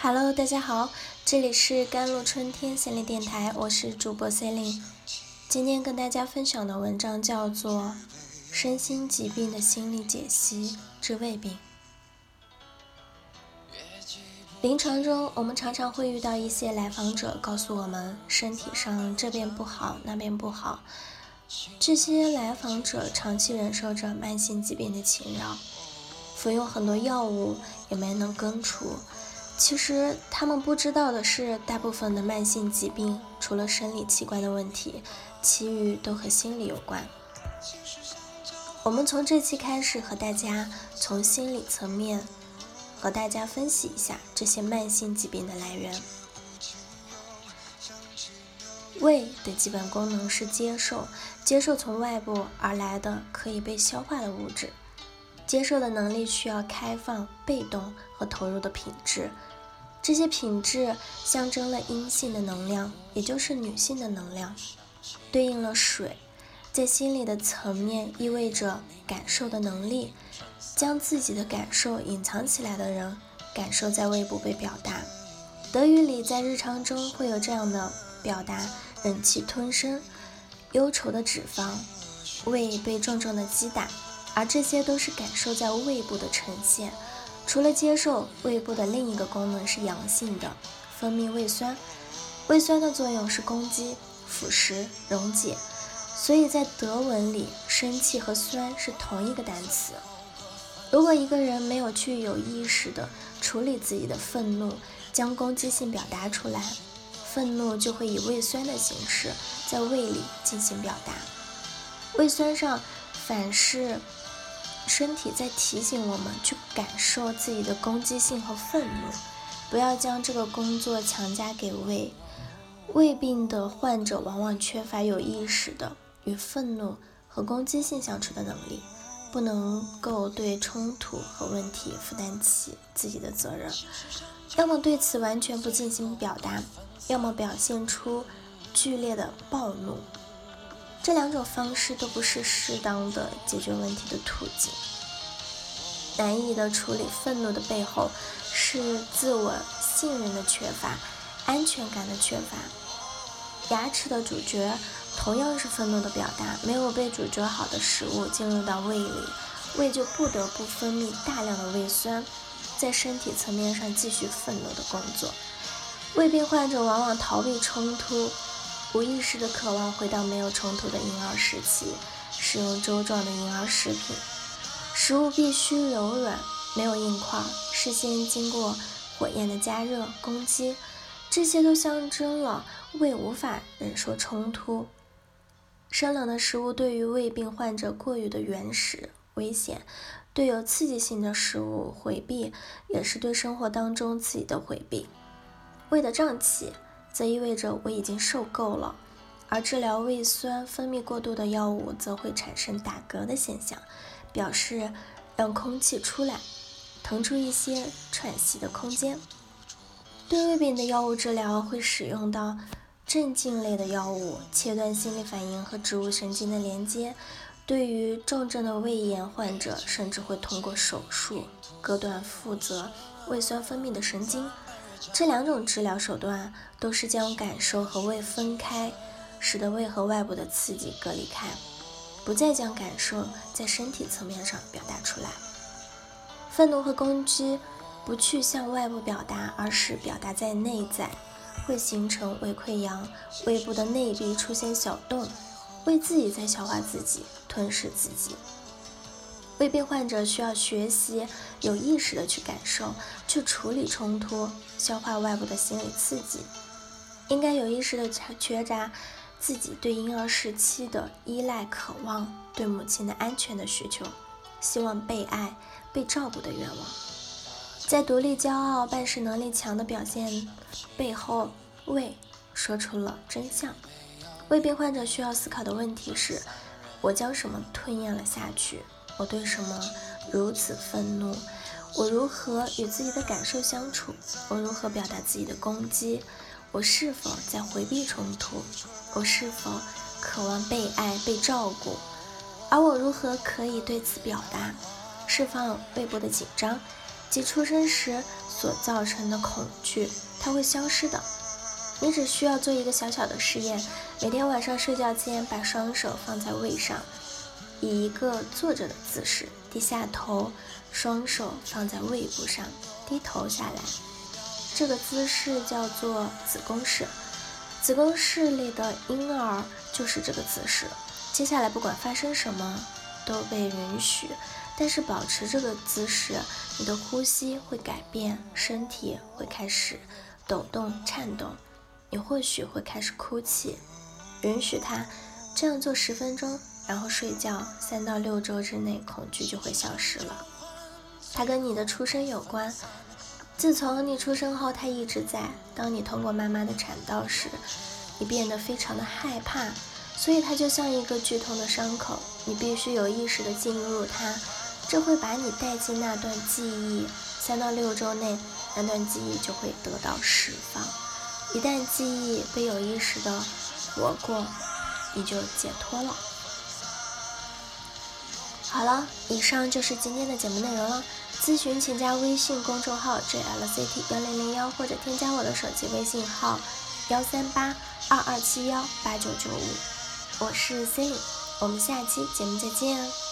Hello，大家好，这里是甘露春天心理电台，我是主播 c e l i n e 今天跟大家分享的文章叫做《身心疾病的心理解析之胃病》。临床中，我们常常会遇到一些来访者告诉我们，身体上这边不好，那边不好。这些来访者长期忍受着慢性疾病的侵扰，服用很多药物也没能根除。其实他们不知道的是，大部分的慢性疾病除了生理器官的问题，其余都和心理有关。我们从这期开始和大家从心理层面和大家分析一下这些慢性疾病的来源。胃的基本功能是接受，接受从外部而来的可以被消化的物质。接受的能力需要开放、被动和投入的品质，这些品质象征了阴性的能量，也就是女性的能量，对应了水，在心理的层面意味着感受的能力。将自己的感受隐藏起来的人，感受在胃部被表达。德语里在日常中会有这样的表达：忍气吞声，忧愁的脂肪，胃被重重的击打。而这些都是感受在胃部的呈现。除了接受，胃部的另一个功能是阳性的，分泌胃酸。胃酸的作用是攻击、腐蚀、溶解。所以在德文里，生气和酸是同一个单词。如果一个人没有去有意识地处理自己的愤怒，将攻击性表达出来，愤怒就会以胃酸的形式在胃里进行表达。胃酸上反是。身体在提醒我们去感受自己的攻击性和愤怒，不要将这个工作强加给胃。胃病的患者往往缺乏有意识的与愤怒和攻击性相处的能力，不能够对冲突和问题负担起自己的责任，要么对此完全不进行表达，要么表现出剧烈的暴怒。这两种方式都不是适当的解决问题的途径。难以的处理愤怒的背后，是自我信任的缺乏，安全感的缺乏。牙齿的咀嚼同样是愤怒的表达，没有被咀嚼好的食物进入到胃里，胃就不得不分泌大量的胃酸，在身体层面上继续愤怒的工作。胃病患者往往逃避冲突。无意识的渴望回到没有冲突的婴儿时期，使用粥状的婴儿食品，食物必须柔软，没有硬块，事先经过火焰的加热、攻击，这些都象征了胃无法忍受冲突。生冷的食物对于胃病患者过于的原始、危险，对有刺激性的食物回避，也是对生活当中刺激的回避。胃的胀气。则意味着我已经受够了，而治疗胃酸分泌过度的药物则会产生打嗝的现象，表示让空气出来，腾出一些喘息的空间。对胃病的药物治疗会使用到镇静类的药物，切断心理反应和植物神经的连接。对于重症的胃炎患者，甚至会通过手术割断负责胃酸分泌的神经。这两种治疗手段都是将感受和胃分开，使得胃和外部的刺激隔离开，不再将感受在身体层面上表达出来。愤怒和攻击不去向外部表达，而是表达在内在，会形成胃溃疡，胃部的内壁出现小洞，胃自己在消化自己，吞噬自己。胃病患者需要学习有意识的去感受，去处理冲突，消化外部的心理刺激。应该有意识的觉察自己对婴儿时期的依赖渴望，对母亲的安全的需求，希望被爱、被照顾的愿望。在独立、骄傲、办事能力强的表现背后，胃说出了真相。胃病患者需要思考的问题是：我将什么吞咽了下去？我对什么如此愤怒？我如何与自己的感受相处？我如何表达自己的攻击？我是否在回避冲突？我是否渴望被爱、被照顾？而我如何可以对此表达？释放胃部的紧张，即出生时所造成的恐惧，它会消失的。你只需要做一个小小的试验：每天晚上睡觉前，把双手放在胃上，以一个坐着的姿势，低下头，双手放在胃部上，低头下来。这个姿势叫做子宫式。子宫式里的婴儿就是这个姿势。接下来，不管发生什么，都被允许。但是保持这个姿势，你的呼吸会改变，身体会开始抖动、颤动。你或许会开始哭泣，允许他这样做十分钟，然后睡觉。三到六周之内，恐惧就会消失了。它跟你的出生有关。自从你出生后，它一直在。当你通过妈妈的产道时，你变得非常的害怕，所以它就像一个剧痛的伤口。你必须有意识的进入它，这会把你带进那段记忆。三到六周内，那段记忆就会得到释放。一旦记忆被有意识的活过，你就解脱了。好了，以上就是今天的节目内容了。咨询请加微信公众号 jlct 幺零零幺，或者添加我的手机微信号幺三八二二七幺八九九五。我是 Cindy，我们下期节目再见。